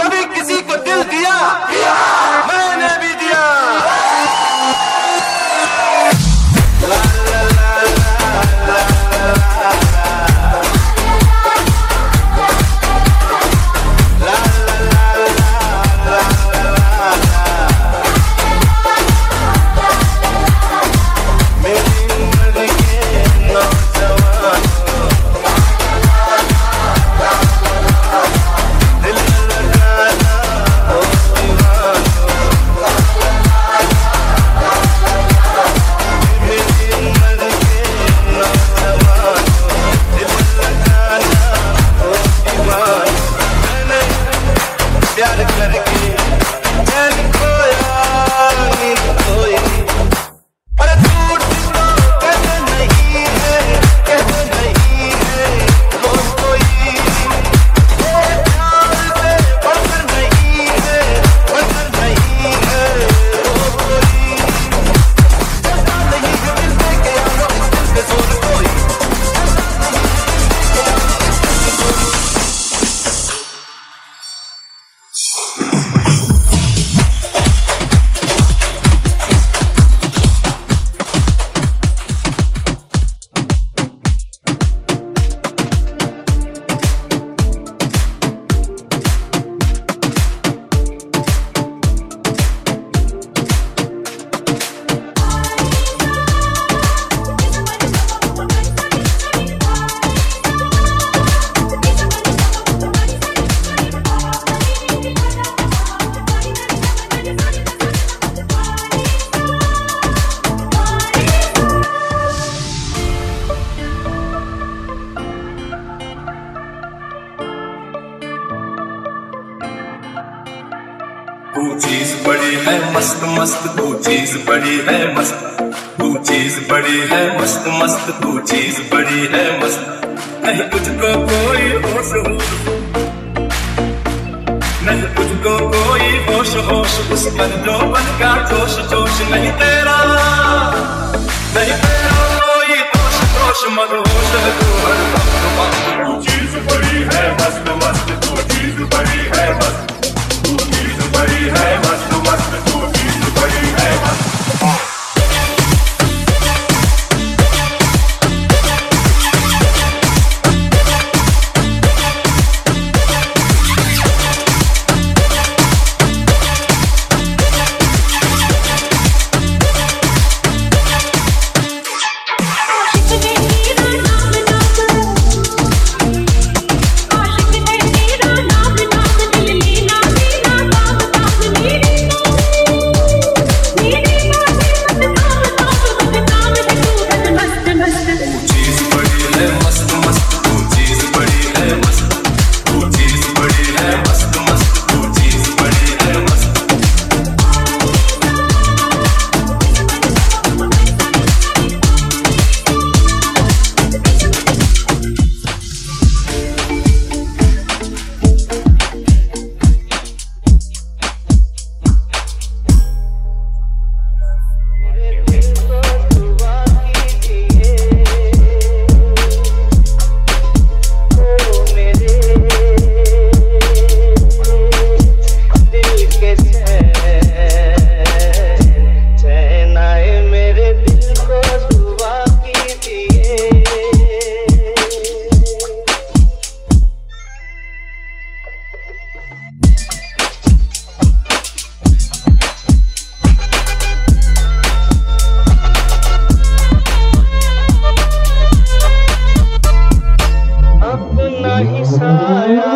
कभी किसी को दिल दिया चीज़ बड़ी है मस्त, तू चीज़ बड़ी है मस्त मस्त, तू चीज़ बड़ी है मस्त। नहीं तुझको कोई होश होश नहीं तुझको कोई होश होश, उस पर जो बन का जोश जोश, नहीं तेरा नहीं तेरा कोई दोष दोष मदहोश है আল্লাহ